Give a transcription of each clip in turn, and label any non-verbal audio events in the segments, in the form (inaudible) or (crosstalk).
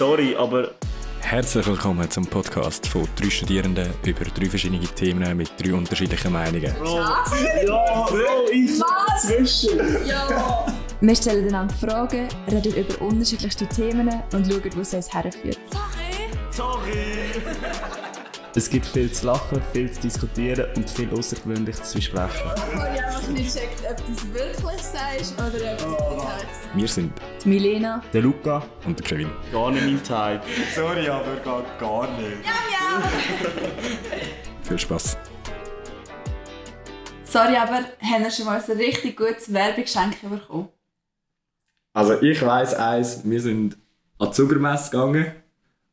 sorry, aber Herzlich willkommen zum Podcast von drei Studierenden über drei verschiedene Themen mit drei unterschiedlichen Meinungen. ja, Bro, ich Was? zwischen. Ja! Wir stellen einander Fragen, reden über unterschiedlichste Themen und schauen, wo es uns herführt. Es gibt viel zu lachen, viel zu diskutieren und viel Außergewöhnliches zu besprechen. Ich habe einfach nicht gecheckt, ob du es wirklich sagst oder ob du es Wir sind sagst. Milena. Der Luca, und der Kevin. Gar nicht mein Type. Sorry, aber gar, gar nicht. (laughs) Viel Spaß. Sorry, aber haben wir schon mal ein richtig gutes Werbegeschenk bekommen? Also ich weiss eins, wir sind an die Zuckermesse gegangen.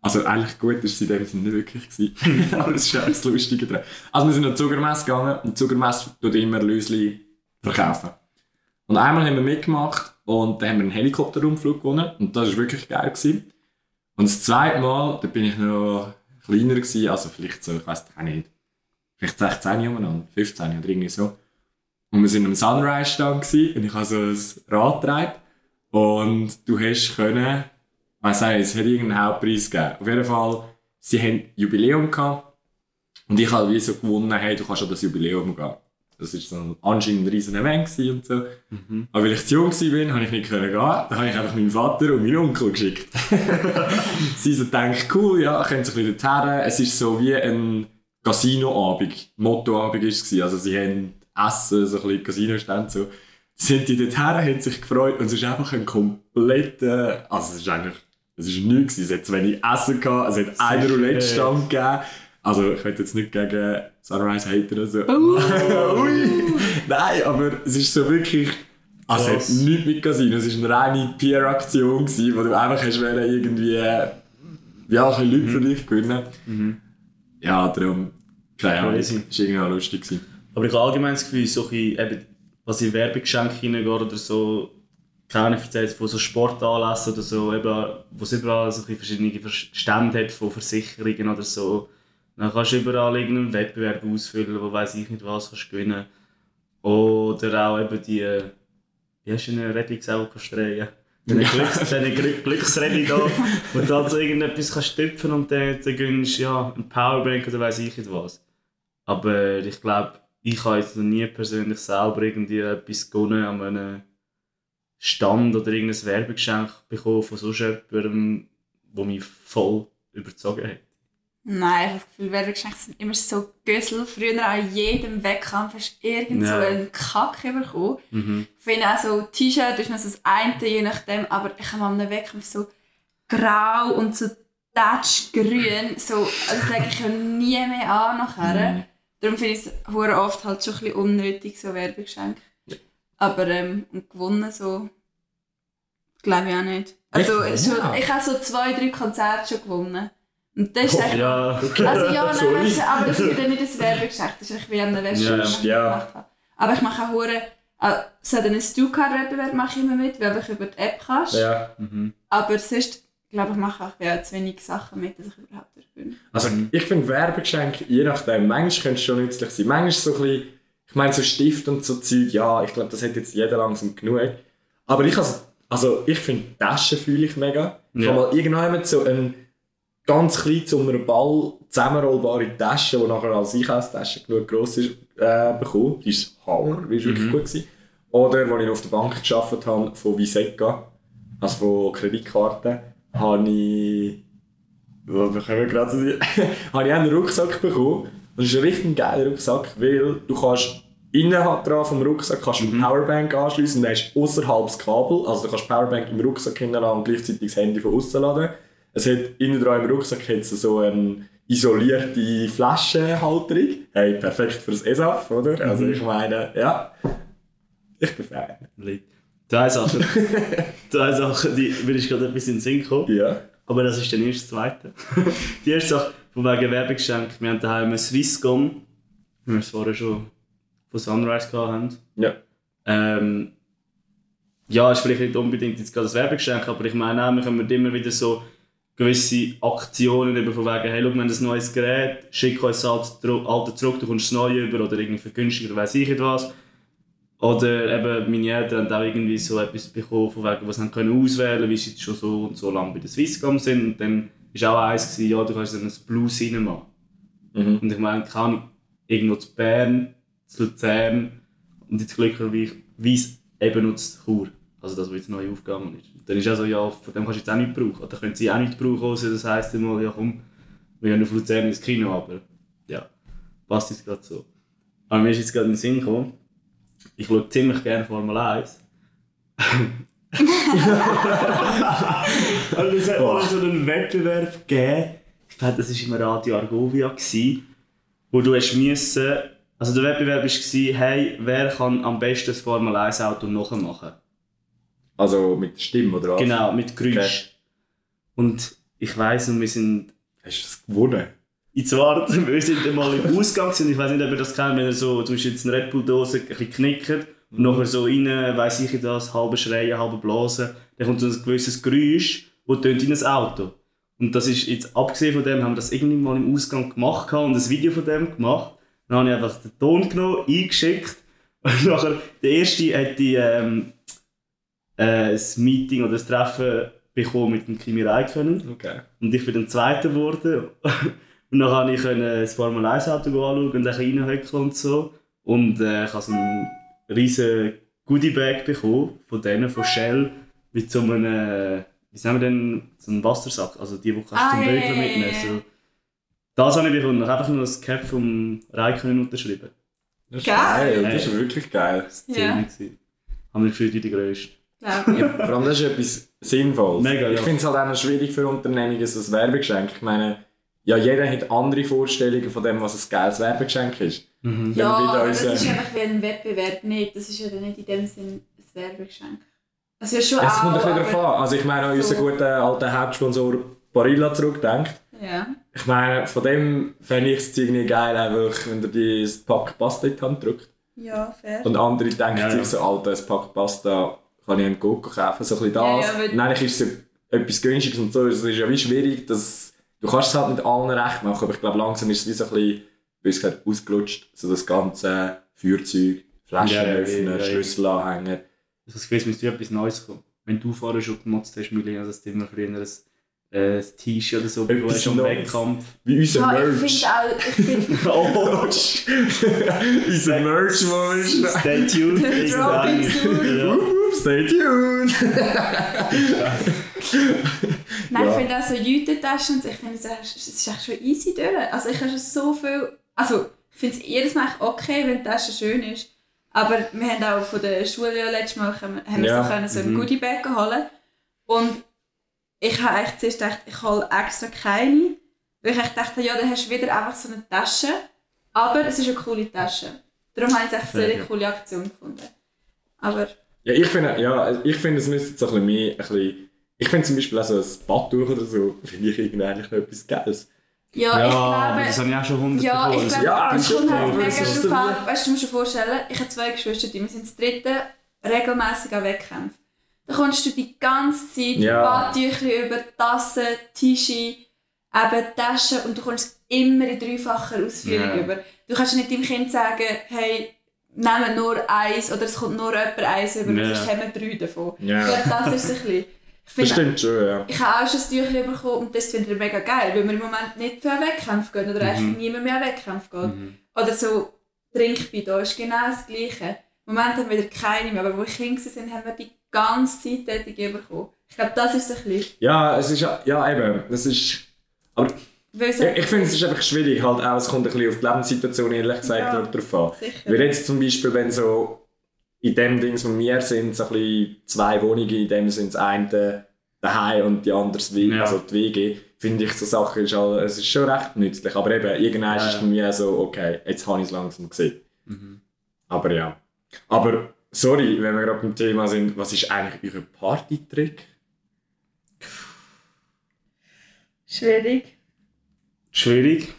Also eigentlich gut ist es in dem Sinne nicht wirklich gewesen. (laughs) aber es ist auch das Lustige dran. Also wir sind an die Zuckermesse gegangen und die Zuckermesse tut immer Lösli verkaufen. Und einmal haben wir mitgemacht und dann haben wir einen Helikopterumflug gewonnen und das war wirklich geil. Gewesen. Und das zweite Mal, da bin ich noch kleiner gewesen, also vielleicht so, ich weiß auch nicht, vielleicht 16 Jahre 15 oder irgendwie so. Und wir sind am Sunrise-Stand und ich habe so ein Rad getragen. Und du hast können, ich weiss nicht, es hat irgendeinen Hauptpreis gegeben. Auf jeden Fall, sie haben Jubiläum gehabt. Und ich habe wie so gewonnen, hey, du kannst an das Jubiläum gehen. Das war so ein, anscheinend ein riesen Event und so. Aber weil ich zu jung war, habe ich nicht können gehen. Da habe ich einfach meinen Vater und meinen Onkel geschickt. (laughs) sie so denkt, cool, ja, können sich ein bisschen dorthin. Es ist so wie ein Casino-Abend, Motto-Abend war es. Also sie haben Essen, so ein bisschen Casino-Stände so. Sind die dorthin, haben sich gefreut und es ist einfach ein kompletter, also es ist eigentlich, es ist nichts. Es hat zu wenig Essen gehabt, es hat einen Roulette-Stand gegeben. Also ich will jetzt nicht gegen Sunrise haten oder so. (laughs) Ui. Nein, aber es ist so wirklich, also es hat nichts mit Casino, es war eine reine Peer-Aktion wo du einfach hast irgendwie, ja, ein bisschen Leute für dich gewinnen. Ja, darum, keine Ahnung, es war irgendwie auch lustig. Gewesen. Aber ich habe allgemein das Gefühl, so ein bisschen, eben, was in Werbegeschenke hineingeht oder so, keine Ahnung, erzählt von so Sportanlässen oder so, eben, wo es überall so verschiedene Stände hat von Versicherungen oder so. Dann kannst du überall irgendeinen Wettbewerb ausfüllen, wo weiß ich nicht was kannst gewinnen. Oder auch eben die, wie hast du eine Rettungsau kannst drehen? Diesen Glücks, diesen Glück, Glücksrallye da, wo du halt so irgendetwas kannst stüpfen und dann, dann gönnst ja, ein Powerbank oder weiß ich nicht was. Aber ich glaube, ich habe jetzt noch nie persönlich selber irgendwie etwas gewonnen an einem Stand oder irgendein Werbegeschenk bekommen von so jemandem, der mich voll überzogen hat. Nein, ich habe das Gefühl, Werbegeschenke sind immer so Gössel. Früher an jedem Wettkampf hast du irgend so einen Kack bekommen. Mhm. Ich finde auch so T-Shirt ist noch so das eine, je nachdem, aber ich habe an einem Wettkampf so grau und so grün, so, also das lege ich ja nie mehr an nachher. Darum finde ich es oft halt schon ein bisschen unnötig, so Werbegeschenke. Aber ähm, und gewonnen so, glaube ich auch nicht. Also Echt? schon, ich habe so zwei, drei Konzerte schon gewonnen. Und das ist echt Ja, also ja, (laughs) nein, weißt aber das ist ja nicht ein Werbegeschenk, das ist echt wie eine Wäsche, Ja, ich ja. gemacht habe. Aber ich mache auch hure, äh, so einen Stu-Card-Wettbewerb mache ich immer mit, weil du einfach über die App kannst. Ja. Mhm. Aber sonst, glaube ich, mache ich ja zu wenig Sachen mit, dass ich überhaupt gewinne. Also ich finde Werbegeschenke, je nachdem, manchmal können es schon nützlich sein. Manchmal so ein bisschen, ich meine so Stift und so Zeug, ja, ich glaube, das hat jetzt jeder langsam genug. Aber ich, also, also ich finde Taschen fühle ich mega. Ich Ja. habe mal irgendwann so eine ganz klein zu einem Ball zusammenrollbare Tasche, die nachher als Einkaufstasche genug gross ist, äh, bekommen. Die ist Hammer, die ist wirklich gut gewesen. Oder, als ich auf der Bank gearbeitet habe, von Viseka, also von Kreditkarten, habe ich wo bekommen wir gerade zu dir? (laughs) habe ich einen Rucksack bekommen. Das ist ein richtig geiler Rucksack, weil du kannst innerhalb dran vom Rucksack kannst du eine Powerbank anschließen und dann hast du außerhalb das Kabel. Also du kannst die Powerbank im Rucksack hinterlassen und gleichzeitig das Handy von außen laden. Es hat innen dran im Rucksack hat so eine isolierte Flaschenhalterung. Hey, perfekt für das ESAF, oder? Also ich meine, ja. Ich bin Fan. Zwei Sachen, (laughs) zwei Sachen, die will ich gerade etwas in den Sinn kommen. Ja. Aber das ist dann erst das Zweite. (laughs) Die erste Sache, von wegen Werbegeschenk. Wir haben daheim ein Swisscom, wir es vorher schon von Sunrise haben. Ja. Ähm, ja, ist vielleicht nicht unbedingt jetzt gerade das Werbegeschenk, aber ich meine auch, wir können immer wieder so gewisse Aktionen eben von wegen, hey, schau, wir haben ein neues Gerät, schick uns das alte, zurück, du kommst das neue über oder irgendwie vergünstiger, weiss ich nicht was. Oder eben meine Eltern haben auch irgendwie so etwas bekommen, von wegen, was sie können auswählen wie sie schon so und so lange bei der Swisscom sind. Und dann war auch eins, gewesen, ja, du kannst dann ein Blues reinmachen. Mhm. Und ich meine, kann ich irgendwo zu Bern, zu Luzern und jetzt glücklicherweise eben noch zu Chur. Also das, was jetzt neu aufgegangen ist. Und dann ist auch so, ja, von dem kannst du jetzt auch nicht brauchen. Oder können sie auch nicht brauchen, außer das heisst immer, ja komm, wir gehen auf Luzern ins Kino, aber ja, passt jetzt gerade so. Aber mir ist jetzt gerade in den Sinn gekommen, ich schaue ziemlich gerne Formel 1. (laughs) also es hat mal so einen Wettbewerb gegeben, ich glaube, das war im Radio Argovia, wo du hast müssen, also der Wettbewerb war, hey, wer kann am besten das Formel 1 Auto nachmachen? Also mit der Stimme oder was? Genau, mit Geräusch. Okay. Und ich weiss, und wir sind Hast du das gewonnen? in Zwart, (laughs) wir sind einmal im Ausgang gewesen. ich weiß nicht, ob ihr das kennt, wenn ihr so, du hast jetzt eine Red Bull Dose ein bisschen knickt und nachher so rein, weiss ich das, halbe schreien, halbe blasen, dann kommt so ein gewisses Geräusch, das tönt in ein Auto. Und das ist jetzt, abgesehen von dem, haben wir das irgendwie mal im Ausgang gemacht und ein Video von dem gemacht. Dann habe ich einfach den Ton genommen, eingeschickt (laughs) und nachher, der erste hat die, ähm, äh, ein Meeting oder ein Treffen bekommen mit dem Kimi Räikkönen. Okay. Und ich bin dann Zweiter geworden. (laughs) Und dann konnte ich das Formel 1 Auto anschauen und ein bisschen reinhöckeln und so. Und äh, ich habe so einen riesen Goodiebag bekommen von denen, von Shell, mit so einem, äh, wie sagen wir denn, so einem Wassersack. Also die, die kannst du Ah, zum ja, ja, mitnehmen. So. Das habe ich bekommen. Ich habe einfach nur das Cap vom Räikkönen unterschrieben. Das ist Geil. geil. Das ist wirklich geil. Das war Ja. Haben wir gefühlt wie die Größte. Glaube ich. Vor allem das ist etwas Sinnvolles. Mega, ich ja. finde es halt auch noch schwierig für Unternehmungen, so ein Werbegeschenk. Ich meine, ja, jeder hat andere Vorstellungen von dem, was ein geiles Werbegeschenk ist. Mhm. Ja, aber das ist einfach wie ein Wettbewerb nicht. Das ist ja dann nicht in dem Sinn ein Werbegeschenk. Also ja schon Es kommt ein auch, bisschen darauf an. Also ich meine, an so- unseren guten alten Hauptsponsor Barilla zurückdenkt. Ja. Ich meine, von dem fände ich es irgendwie geil, einfach, wenn die das Pack Pasta in die Hand drückt. Ja, fair. Und andere denken Ja, sich ja. so, Alter, ein Pack Pasta kann ich im Coco kaufen, so ein bisschen Ja, das. ja, Und eigentlich ist es ja etwas Günstiges und so. Es ist ja wie schwierig, dass du kannst es halt mit allen recht machen, aber ich glaube, langsam ist es wie so ein bisschen, wie ausgelutscht, so das ganze Feuerzeug, Flaschen Ja, ja, öffnen, ja, ja. Schlüsselanhänger. Ich habe das Gefühl, es müsste etwas Neues kommen. Wenn du vorher schon gemotzt hast, Milena, dass du immer früher ein, äh, ein T-Shirt oder so Etwas hast am. Wettkampf. Wie unser Ja, ich Merch. finde auch, ich (laughs) finde Oh, unser Merch, wo wir stay tuned. Dropping soon. Stay tuned! (laughs) Nein, Ja. ich finde auch so Jütentaschen ich finde, es ist- es echt schon easy durch. Also ich habe schon so viel, also ich finde es jedes Mal okay, wenn die Tasche schön ist. Aber wir haben auch von der Schule ja letztes Mal haben wir Ja. so, können, so ein Mhm. Goodiebag holen Und ich habe echt zuerst gedacht, ich hole extra keine. Weil ich echt dachte, ja, dann hast du wieder einfach so eine Tasche. Aber es ist eine coole Tasche. Darum habe ich es echt Sehr eine gut. coole Aktion gefunden. Aber Ja, ich finde, ja, ich finde, es müsste so ein bisschen mehr, ein bisschen, ich finde zum Beispiel auch so ein Badtuch oder so, (laughs) finde ich irgendwie eigentlich noch etwas Geiles. ja, Ja, ich glaube... das habe ich auch schon hundert Ja, ich bekommen. glaube, Ja, das ist kommt halt mega drauf an. Weißt du, du musst dir vorstellen, ich habe zwei Geschwister, wir sind das dritte regelmäßig an Wettkämpfen. Da kommst du die ganze Zeit Ja. Badtücher über Tassen, Tische, eben Taschen und du kommst immer in dreifacher Ausführung Ja. über. Du kannst nicht deinem Kind sagen, hey, nehmen nur eins oder es kommt nur jemand eins über, Ja. sonst haben wir drei davon. Ja. Ich glaube, das ist ein bisschen. Ich Das finde, stimmt schon, ja. ich habe auch schon ein Tüchlein bekommen und das finde ich mega geil, weil wir im Moment nicht für einen Wettkampf gehen oder eigentlich niemand mehr an einen Wettkampf geht. Mhm. Oder so Trinkbein, da ist genau das Gleiche. Im Moment haben wir wieder keine mehr, aber wo ich Kinder sind, haben wir die ganze Zeit bekommen. Ich glaube, das ist ein bisschen... Ja, es ist, ja ja, eben, das ist, aber ich, ich finde, es ist einfach schwierig, halt auch, es kommt ein bisschen auf die Lebenssituation, ehrlich gesagt, Ja. drauf an. sicher. Weil jetzt zum Beispiel, wenn so in dem Ding, wo wir sind, so ein bisschen zwei Wohnungen, in dem sind das eine daheim und die andere das WG, Ja. also die WG, finde ich, so Sachen ist, all, es ist schon recht nützlich. Aber eben, irgendwann Ja, ist es bei mir auch so, okay, jetzt habe ich es langsam gesehen. Mhm. Aber ja. Aber, sorry, wenn wir gerade beim Thema sind, was ist eigentlich euer Partytrick? Schwierig. Schwierig.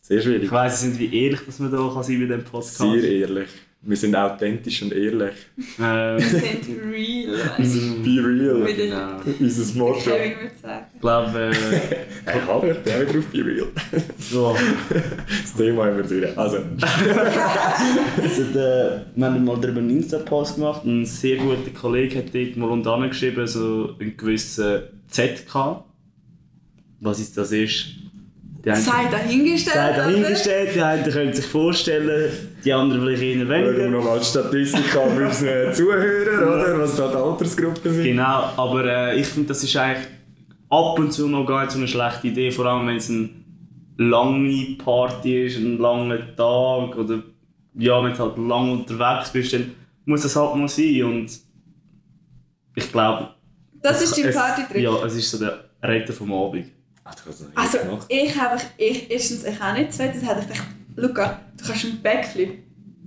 Sehr schwierig. Ich weiss nicht, wie ehrlich dass man da kann sein mit dem Podcast. Sehr ehrlich. Wir sind authentisch und ehrlich. Ähm, Wir sind real. weißt du. Be real. Der genau. Unser Motto. Ich glaube, äh, (laughs) Hey, hallo, ich bin auch drauf, be real. so. Das Thema haben wir durch. Also, (laughs) Also der, wir haben mal darüber einen Insta-Post gemacht. Ein sehr guter Kollege hat dort mal unten geschrieben, so einen gewissen ZK. Was ist das ist? Sei dahingestellt. sei dahingestellt, die einen können sich vorstellen, die anderen vielleicht eher schauen wir weniger. nochmal die Statistik an für unsere (laughs) Zuhörer, oder? Was da die Altersgruppen sind. Genau, aber äh, ich finde, das ist eigentlich ab und zu noch gar nicht so eine schlechte Idee, vor allem wenn es eine lange Party ist, ein langer Tag oder ja, wenn du halt lang unterwegs bist, dann muss das halt mal sein und ich glaube... Das ist dein Partytrick. Ja, es ist so der Retter vom Abend. Ach, noch Also, ich habe ich, erstens, ich auch nicht. Zweitens hätte ich gedacht, Luca, du kannst einen Backflip.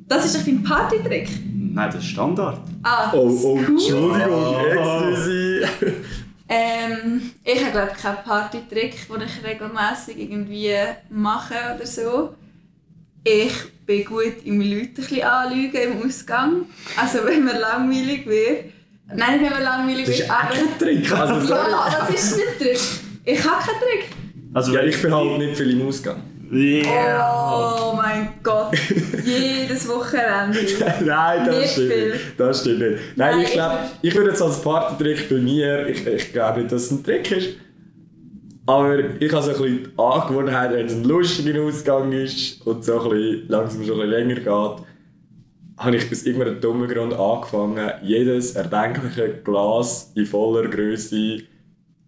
Das ist doch dein Partytrick. Nein, das ist Standard. Ah, Oh, oh, cool. Entschuldigung, Ah. excuse. Ähm, ich habe glaube keinen Partytrick, den ich regelmäßig irgendwie mache oder so. Ich bin gut im Leute ein bisschen anlügen im Ausgang. Also wenn man langweilig wird. Nein, nicht wenn man langweilig Das ist wird, auch aber... kein Trick. Also. Ja, was ist nicht Trick? Ich habe keinen Trick. Also, Ja, ich bin halt nicht viel im Ausgang. Yeah. Oh mein Gott. Jedes Wochenende. (laughs) Nein, das Nicht stimmt viel. nicht. Das stimmt nicht. Nein, Nein, ich glaube, ich würde jetzt als Partytrick bei mir, ich, ich glaube nicht, dass es ein Trick ist. Aber ich habe so ein bisschen die Angewohnheit, wenn es ein lustiger Ausgang ist und so ein bisschen langsam schon ein bisschen länger geht, habe ich aus irgendeinem dummen Grund angefangen, jedes erdenkliche Glas in voller Größe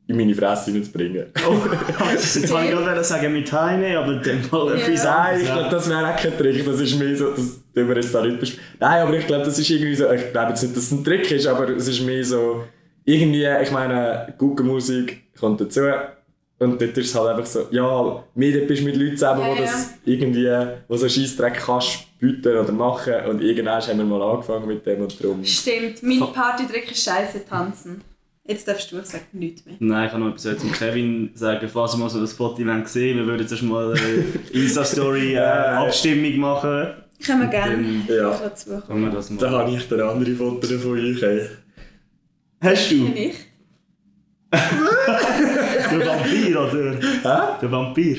in meine Fresse hineinzubringen. (laughs) Jetzt wollte ich gerade sagen mit Heine, aber dann mal etwas Ja. Nein, ich glaube, das wäre auch kein Trick. Das ist mehr so, das tun wir jetzt da nicht besprechen. Nein, aber ich glaube, das ist irgendwie so, ich glaube jetzt nicht, dass es ein Trick ist, aber es ist mehr so, irgendwie, ich meine, gute Musik kommt dazu. Und dort ist es halt einfach so, ja, mehr bist du mit Leuten zusammen, Ja, die das irgendwie, wo so Scheissdreck kannst bieten oder machen. Und irgendwann haben wir mal angefangen mit dem und darum. Stimmt, mein Partytrick ist scheiße tanzen. Jetzt darfst du, ich sage nichts mehr. Nein, ich kann noch etwas zum Kevin sagen. Falls wir mal so das Foto gesehen wir würden jetzt mal eine (laughs) Insta-Story äh, machen. Können wir gerne Ja. Können wir das Da mal. habe ich dann andere Fotos von euch. Ey. Hast du? Ich. (laughs) Der Vampir, oder? Hä? Der Vampir.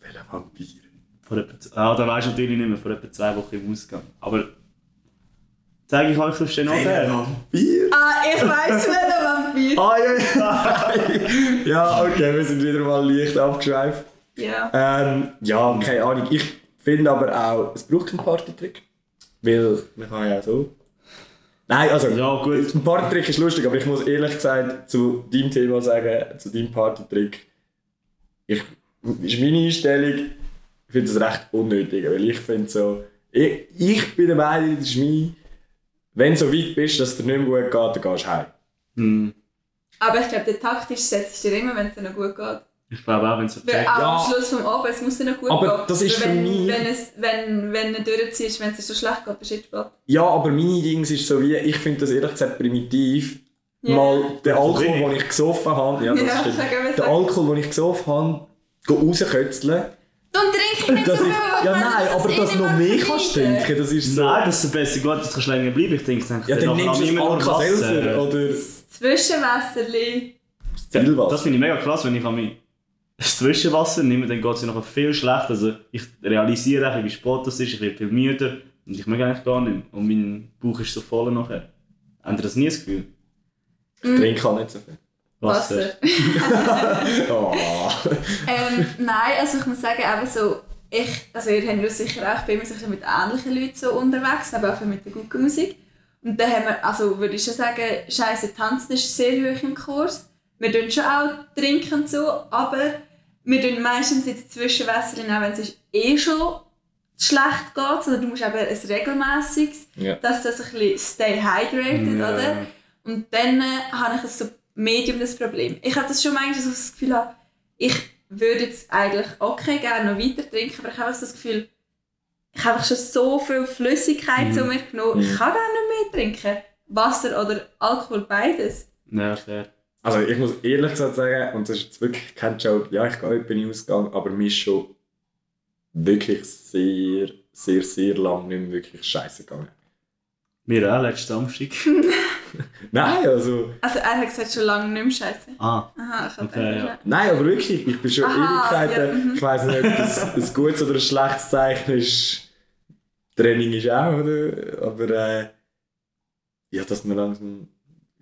Welcher Vampir? Vor etwa, ah, da weisst du natürlich nicht mehr, vor etwa zwei Wochen im Ausgang. Aber sage ich euch sonst nachher. Vampir? Ah, ich weiss, welcher Vampir. Ah, ja, ja. ja, okay, wir sind wieder mal leicht abgeschweift. Ja. Ähm, ja, keine Ahnung. Ich finde aber auch, es braucht keinen Partytrick. Weil man kann ja auch so. Nein, also, Ja, gut. ein Partytrick ist lustig, aber ich muss ehrlich gesagt zu deinem Thema sagen, zu deinem Partytrick, ich, ist meine Einstellung, ich finde das recht unnötig, weil ich finde so, ich, ich bin der Meinung, das ist mein, wenn du so weit bist, dass es dir nicht mehr gut geht, dann gehst du heim. Hm. Aber ich glaube, der taktisch setzt dir immer, wenn es dir noch gut geht. Ich glaube auch, wenn es so auch Ja. am Schluss vom Abend, es muss dir noch gut Aber gehen. das ist Weil für wenn, mich- Wenn, es, wenn, wenn du durchziehst, wenn es dir so schlecht geht, bist du spät. Ja, aber meine Dings ist so wie, ich finde das ehrlich gesagt primitiv, Ja. mal den Alkohol, den ich gesoffen habe, ja, das Ja, stimmt. den. Alkohol, den ich gesoffen habe, go rauskötzeln. Trink ich Das ist, ja nein, das aber eh dass noch mehr mehr kannst vermeiden. trinken, das ist so... Nein, dass es besser geht, dass du länger bleiben kannst. Ich denke, dann, ja, dann nimmst du ein Alka-Seltzer oder Zwischenwässerli. Stillwasser. Das finde ich mega krass, wenn ich an mein das Zwischenwasser nehme, dann geht es nachher viel schlechter. Also ich realisiere wie spät das ist, ich werde viel müder und ich mag eigentlich gar nicht. Und mein Bauch ist so voll nachher. Habt ihr das nie das Gefühl? Ich trinke auch nicht so viel. Wasser. Oh. (laughs) (laughs) ähm, nein, also ich muss sagen, eben so, ich, also ihr habt das sicher auch, ich bin immer bisschen mit ähnlichen Leuten so unterwegs, aber auch mit der guten Musik. Und dann haben wir, also würde ich schon sagen, scheiße Tanzen ist sehr hoch im Kurs. Wir trinken schon auch trinken und so, aber wir trinken meistens jetzt Zwischenwässer, auch wenn es eh schon schlecht geht, sondern du musst eben ein regelmäßiges, Ja. dass das ein bisschen stay hydrated, Ja. oder? Und dann äh, habe ich das so Medium das Problem. Ich habe das schon manchmal so das Gefühl, habe, ich würde jetzt eigentlich okay gerne noch weiter trinken, aber ich habe so das Gefühl, ich habe einfach schon so viel Flüssigkeit zu mir genommen, ich kann gar nicht mehr trinken. Wasser oder Alkohol, beides. Ja, fair. Also ich muss ehrlich gesagt sagen, und das ist jetzt wirklich kein Joke, ja ich gehe etwa in den Ausgang, aber mir ist schon wirklich sehr, sehr, sehr lange nicht mehr wirklich scheiße gegangen. Mir auch, letzten Samstag. (laughs) Nein, also... Also er hat gesagt, schon lange nicht mehr scheiße. Ah, Aha, ich Okay, gedacht, ja. Nein, aber wirklich, ich bin schon Aha, Ewigkeiten... ja, mhm. Ich weiss nicht, ob das ein gutes oder ein schlechtes Zeichen ist. Training ist auch, oder? Aber äh, ja, dass man langsam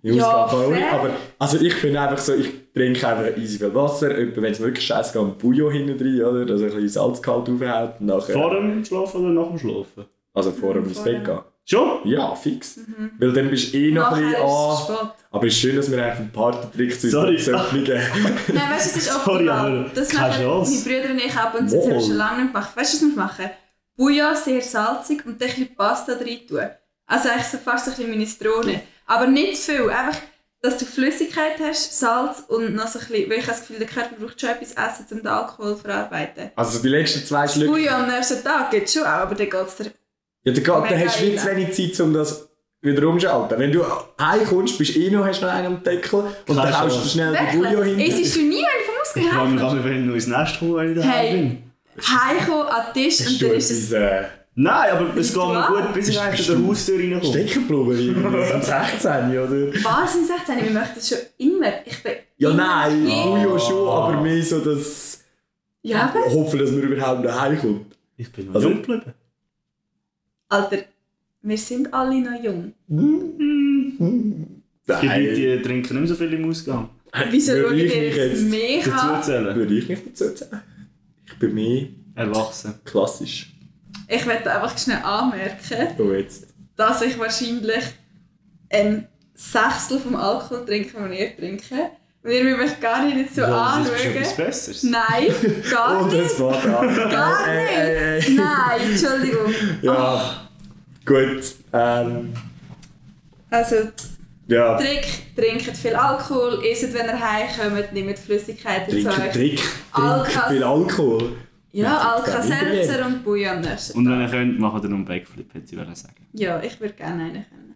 in Ja, fair. Aber also ich bin einfach so, ich trinke einfach easy viel Wasser. Wenn es wirklich scheiße geht, ein Bouillon hinten drin, oder? Dass ein bisschen Salzgehalt aufhält. Nachher, vor dem Schlafen oder nach dem Schlafen? also vor dem ins Bett gehen. Schon? Ja, fix. Weil dann bist du eh noch ein Nachher bisschen ist an. spät. Aber es ist schön, dass wir einfach einen Partytrick zu Sorry. uns geben. (laughs) Nein, weißt du, es ist Sorry, optimal. aber das machen meine Brüder und ich ab und zu, das haben schon lange nicht gemacht. Weißt du, was wir machen? Bouillon sehr salzig und dann ein bisschen Pasta rein tun. Also eigentlich so fast so ein bisschen Minestrone. Aber nicht zu viel, einfach, dass du Flüssigkeit hast, Salz und noch so ein bisschen, weil ich habe das Gefühl, der Körper braucht schon etwas Essen, um den Alkohol zu verarbeiten. Also die letzten zwei Schlücke. Bouillon am nächsten Tag geht schon auch, aber dann geht es dir... Ja, dann, dann hast du wie geil. zu wenig Zeit, um das wieder umzuschalten. Wenn du heimkommst, bist du eh noch, hast noch einen am Deckel und dann Keine haust du schnell die Bouillon Wirklich? hin. Es ist du nie, wenn du vom Ich Ausgang frage mich wenn ich noch ins Nest komme, wenn ich daheim Hey. bin. Heimkommen an den Tisch und dann ist es... äh, Nein, aber es geht mir gut, bis ich eigentlich an der du- Haustür reinkomme. Steckenblumen um 16, oder? Was sind 16? Wir möchten das schon immer. Ich bin Ja, immer nein, Bouillon schon, aber mehr so das Ja, aber... Hoffen, dass man überhaupt daheim kommt. Ich bin noch Also- jung geblieben. Alter, wir sind alle noch jung. Leute, Nein, die trinken nicht mehr so viel im Ausgang. Wieso Würde schaut ich ihr mich jetzt Dazu an? zählen. würde ich nicht dazu sagen. Ich bin mehr Erwachsen. klassisch. Ich möchte einfach schnell anmerken, jetzt. dass ich wahrscheinlich ein Sechstel vom Alkohol trinke, den ich trinke. Und ihr müsst mich gar nicht so Ja, das ist etwas anschauen. Besseres. Nein, gar (laughs) Und es nicht. war da. Gar Ey, ey, nicht. ey. Nein, Entschuldigung. Ja, gut. Ähm, Also, ja, Trick, trinkt viel Alkohol, isst, wenn ihr heimkommt, nehmt Flüssigkeiten zu trinken, euch. Trick, trinken viel Alkohol. Ja, Trinkt Alka-Seltzer und Bouillon am nächsten Und wenn ihr könnt, macht ihr noch einen Backflip, hätte ich wollen sagen. Ja, ich würde gerne einen können.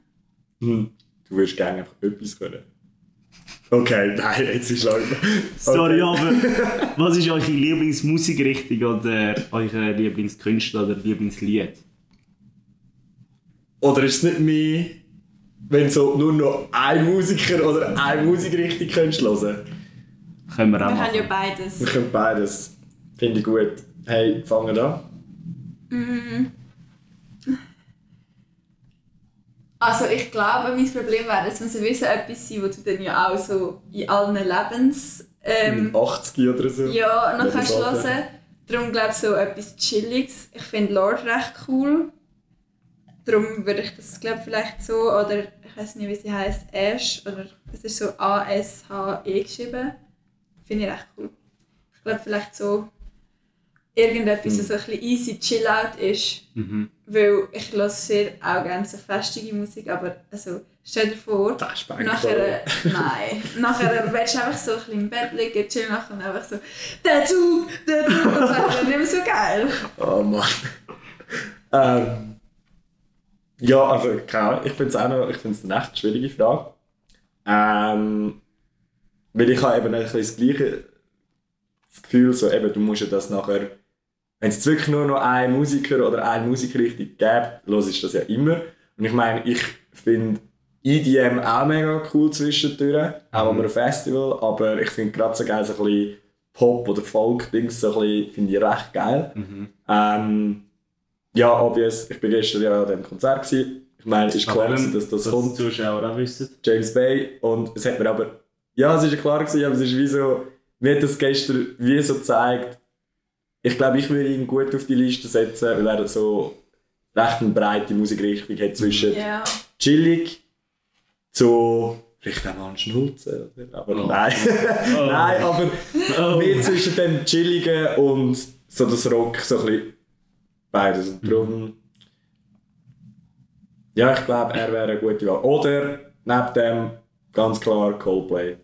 Hm. Du würdest gerne einfach etwas können. Okay, nein, jetzt ist Leute. Sorry, Okay. aber (laughs) was ist eure Lieblingsmusikrichtung oder euer Lieblingskünstler oder Lieblingslied? Oder ist es nicht mehr, wenn so nur noch ein Musiker oder eine Musikrichtung könntest hören? Können wir auch Wir haben ja machen. beides. Wir können beides. Finde ich gut. Hey, fangen an. Also ich glaube, mein Problem wäre, es muss sowieso etwas sein, wo du dann ja auch so in allen Lebens... Ähm, Mit 80 oder so. ja, noch kannst hören. Darum glaube ich so etwas Chilliges. Ich finde Lord recht cool. Darum würde ich das glaube vielleicht so, oder ich weiß nicht wie sie heißt, Ash, oder es ist so A-S-H-E geschrieben. Finde ich recht cool. Ich glaube vielleicht so irgendetwas, das so ein bisschen easy chill out ist. Mhm. Weil ich höre sehr auch gerne so festige Musik, aber also, stell dir vor, nachher, nein, nachher willst du einfach so ein bisschen im Bett liegen, chillen machen und einfach so «Der Zug, der Zug!» und das nicht mehr so geil. Oh Mann. ähm, ja, also keine ich finde es auch noch, ich finde es eine echt schwierige Frage. Ähm, weil ich habe eben ein bisschen das gleiche Gefühl, so eben, du musst ja das nachher, wenn es wirklich nur noch einen Musiker oder eine Musikrichtung gibt, los ist das ja immer. Und ich meine, ich finde EDM auch mega cool zwischendurch, auch an einem Festival, aber ich finde gerade so geil so ein bisschen Pop- oder Folk-Dings, so ein bisschen, finde ich recht geil. Ähm, ja, obvious, ich war gestern ja an diesem Konzert. Gewesen. Ich meine, es ist klar, gewesen, dass das dass kommt. Zuschauer auch wissen. James Bay. Und es hat mir aber. Ja, es ist ja klar gewesen, aber es ist wie so. Mir hat das gestern wie so gezeigt. Ich glaube, ich würde ihn gut auf die Liste setzen, weil er so recht eine breite Musikrichtung hat zwischen Ja. chillig zu. Vielleicht auch mal einen Schnulzen. Aber Oh. nein. (laughs) nein, aber Oh. mehr zwischen dem Chilligen und so das Rock, so ein bisschen beides. Und darum, ja, ich glaube, er wäre eine gute Wahl. Oder neben dem ganz klar Coldplay.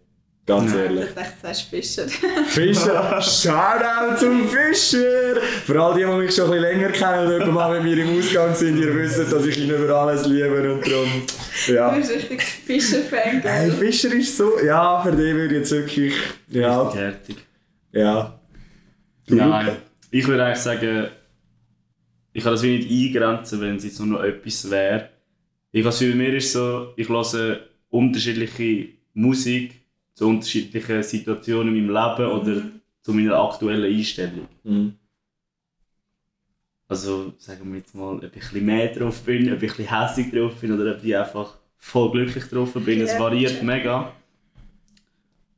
Ganz ehrlich. Ich dachte, du sagst Fischer. Fischer, (laughs) Shoutout zum Fischer! Für all die, die mich schon ein bisschen länger kennen und jemand mal mit mir im Ausgang sind, ihr wisst, dass ich ihn über alles liebe und darum, Du ja. bist richtig Fischer-Fan, Hey? Fischer ist so, ja, für den würde ich jetzt wirklich, ja, Richtig herzig. ja. Du, Nein, Luca? ich würde eigentlich sagen, ich kann das wie nicht eingrenzen, wenn es jetzt nur noch etwas wäre. Ich habe für mir ist so, ich höre unterschiedliche Musik zu unterschiedlichen Situationen in meinem Leben oder zu meiner aktuellen Einstellung. Mhm. Also sagen wir jetzt mal, ob ich ein bisschen mehr drauf bin, ob ich ein bisschen hässlich drauf bin oder ob ich einfach voll glücklich drauf bin. Es variiert mega.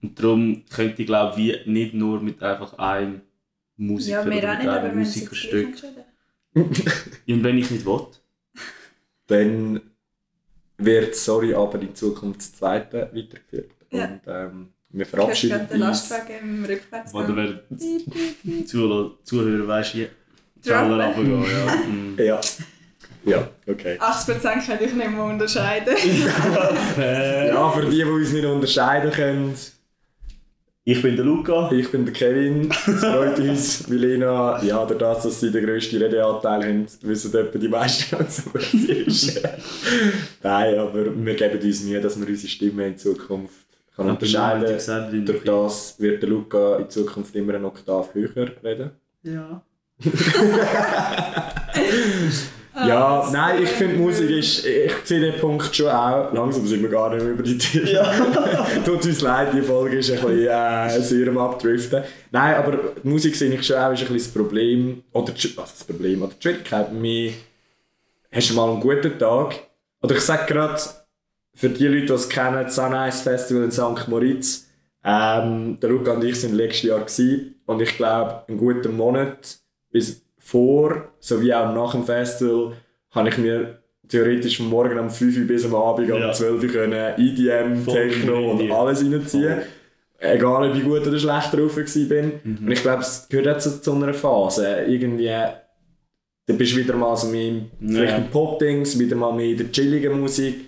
Und darum könnte ich glaube wie nicht nur mit einfach einem Musiker Ja, oder mit nicht, einem Musikerstück. (laughs) (laughs) Und wenn ich nicht will, Dann wird Sorry aber in Zukunft das zweite weitergeführt. Ja. Und ähm, wir verabschieden gerade den uns. Lastwagen im Rückwärtsgang. oder wer Zuhörer, weißt, ja, schneller runtergehen. Ja. Mm. Ja. Ja, okay. 80% kann ich nicht mehr unterscheiden. Ja, für die, die uns nicht unterscheiden können, Ich bin der Luca. ich bin der Kevin. Es freut uns, Milena. Ja, durch das, dass sie den grössten Redeanteil haben, wissen etwa die meisten, was sie ist. Nein, aber wir geben uns Mühe, dass wir unsere Stimme in Zukunft kann unterscheiden gesagt, Durch das wird der Luca in Zukunft immer eine Oktav höher reden. Ja. (laughs) Ja, nein, ich finde Musik ist, ich sehe den Punkt schon auch, langsam sind wir gar nicht mehr über die Themen. (laughs) Tut uns leid, die Folge ist ein bisschen äh, sehr am Abdriften. Nein, aber die Musik sehe ich schon auch, ist ein bisschen das Problem, oder die, also das Problem, oder die Schwierigkeit mir, hast du mal einen guten Tag, oder ich sage gerade, für die Leute, die es kennen, das Sunrise Festival in St. Moritz, ähm, der Luca und ich sind letztes Jahr gewesen, und ich glaube, einen guten Monat bis vor sowie auch nach dem Festival habe ich mir theoretisch von morgen um 5 Uhr bis am Abend Ja. um 12 Uhr können EDM, Voll Techno und alles reinziehen. Egal ob ich gut oder schlecht drauf war. Mhm. Und ich glaube, es gehört auch zu, zu einer Phase. Irgendwie, da bist du wieder mal so vielleicht Ja. im Pop-Dings, wieder mal in der chilligen Musik.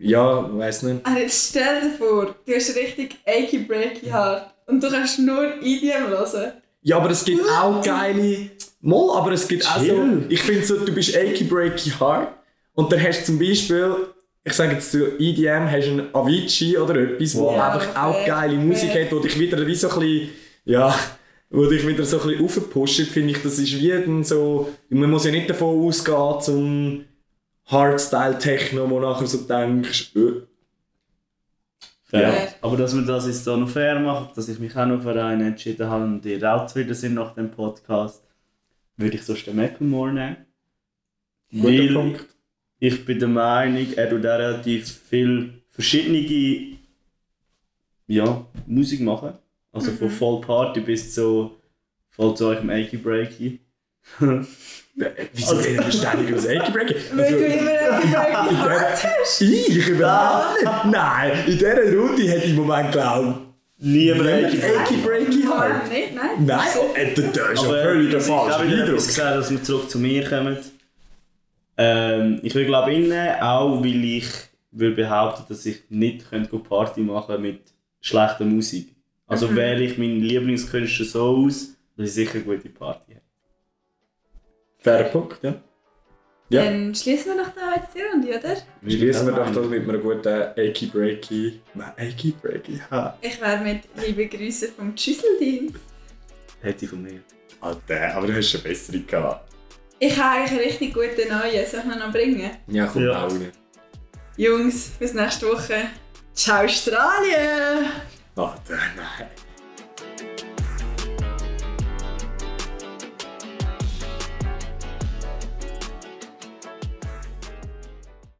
Ja, weiß nicht. Also jetzt stell dir vor, du hast richtig achy breaky Haar und du kannst nur EDM hören. Ja, aber es gibt auch geile. Moll, aber es gibt auch so. Ich finde so, du bist achy breaky hard und dann hast du zum Beispiel, ich sage jetzt zu EDM, hast du einen Avicii oder etwas, wo Wow. einfach auch fair, geile Musik fair. hat, wo dich wieder wie so ein bisschen, ja, wo dich wieder so ein bisschen aufpusht, finde ich, das ist wie dann so, man muss ja nicht davon ausgehen zum Hardstyle-Techno, wo nachher so denkst, äh, Fair. Ja. Aber dass wir das jetzt hier noch fair machen, dass ich mich auch noch für einen entschieden habe und ihr auch zufrieden sind nach dem Podcast, würde ich sonst den Macklemore nehmen. guter Weil Punkt. ich bin der Meinung, er tut auch relativ viel verschiedene ja, Musik machen. Also von Voll Party bis zu voll zu eurem Achy Breaky. (laughs) Wieso reden wir ständig über das Haar hast. Ich überhaupt nicht. Nein, in dieser Runde hätte ich im Moment geglaubt, Niemand breaky Heart. nicht, nein. Nein, äh, das ist ja völlig der ich habe falsche gesagt, dass wir zurück zu mir kommen. Ähm, ich will glaube innen, auch weil ich will behaupten, dass ich nicht könnte Party machen mit schlechter Musik. Also wähle ich meinen Lieblingskünstler so aus, dass ich sicher eine gute Party. Fairer Punkt, ja. Ja. Dann schließen wir doch da jetzt die Runde, oder? Schließen wir doch das mit einem guten achy breaky. Nein, achy breaky. Ha. Ich wäre mit liebe Grüße vom Schüsseldienst. Hätte ich von mir. Alter, aber du hast schon bessere gehabt. Ich habe eigentlich einen richtig guten neuen. Soll ich ihn noch bringen? Ja, kommt Ja. auch. Jungs, bis nächste Woche. Ciao Australien! Alter, nein.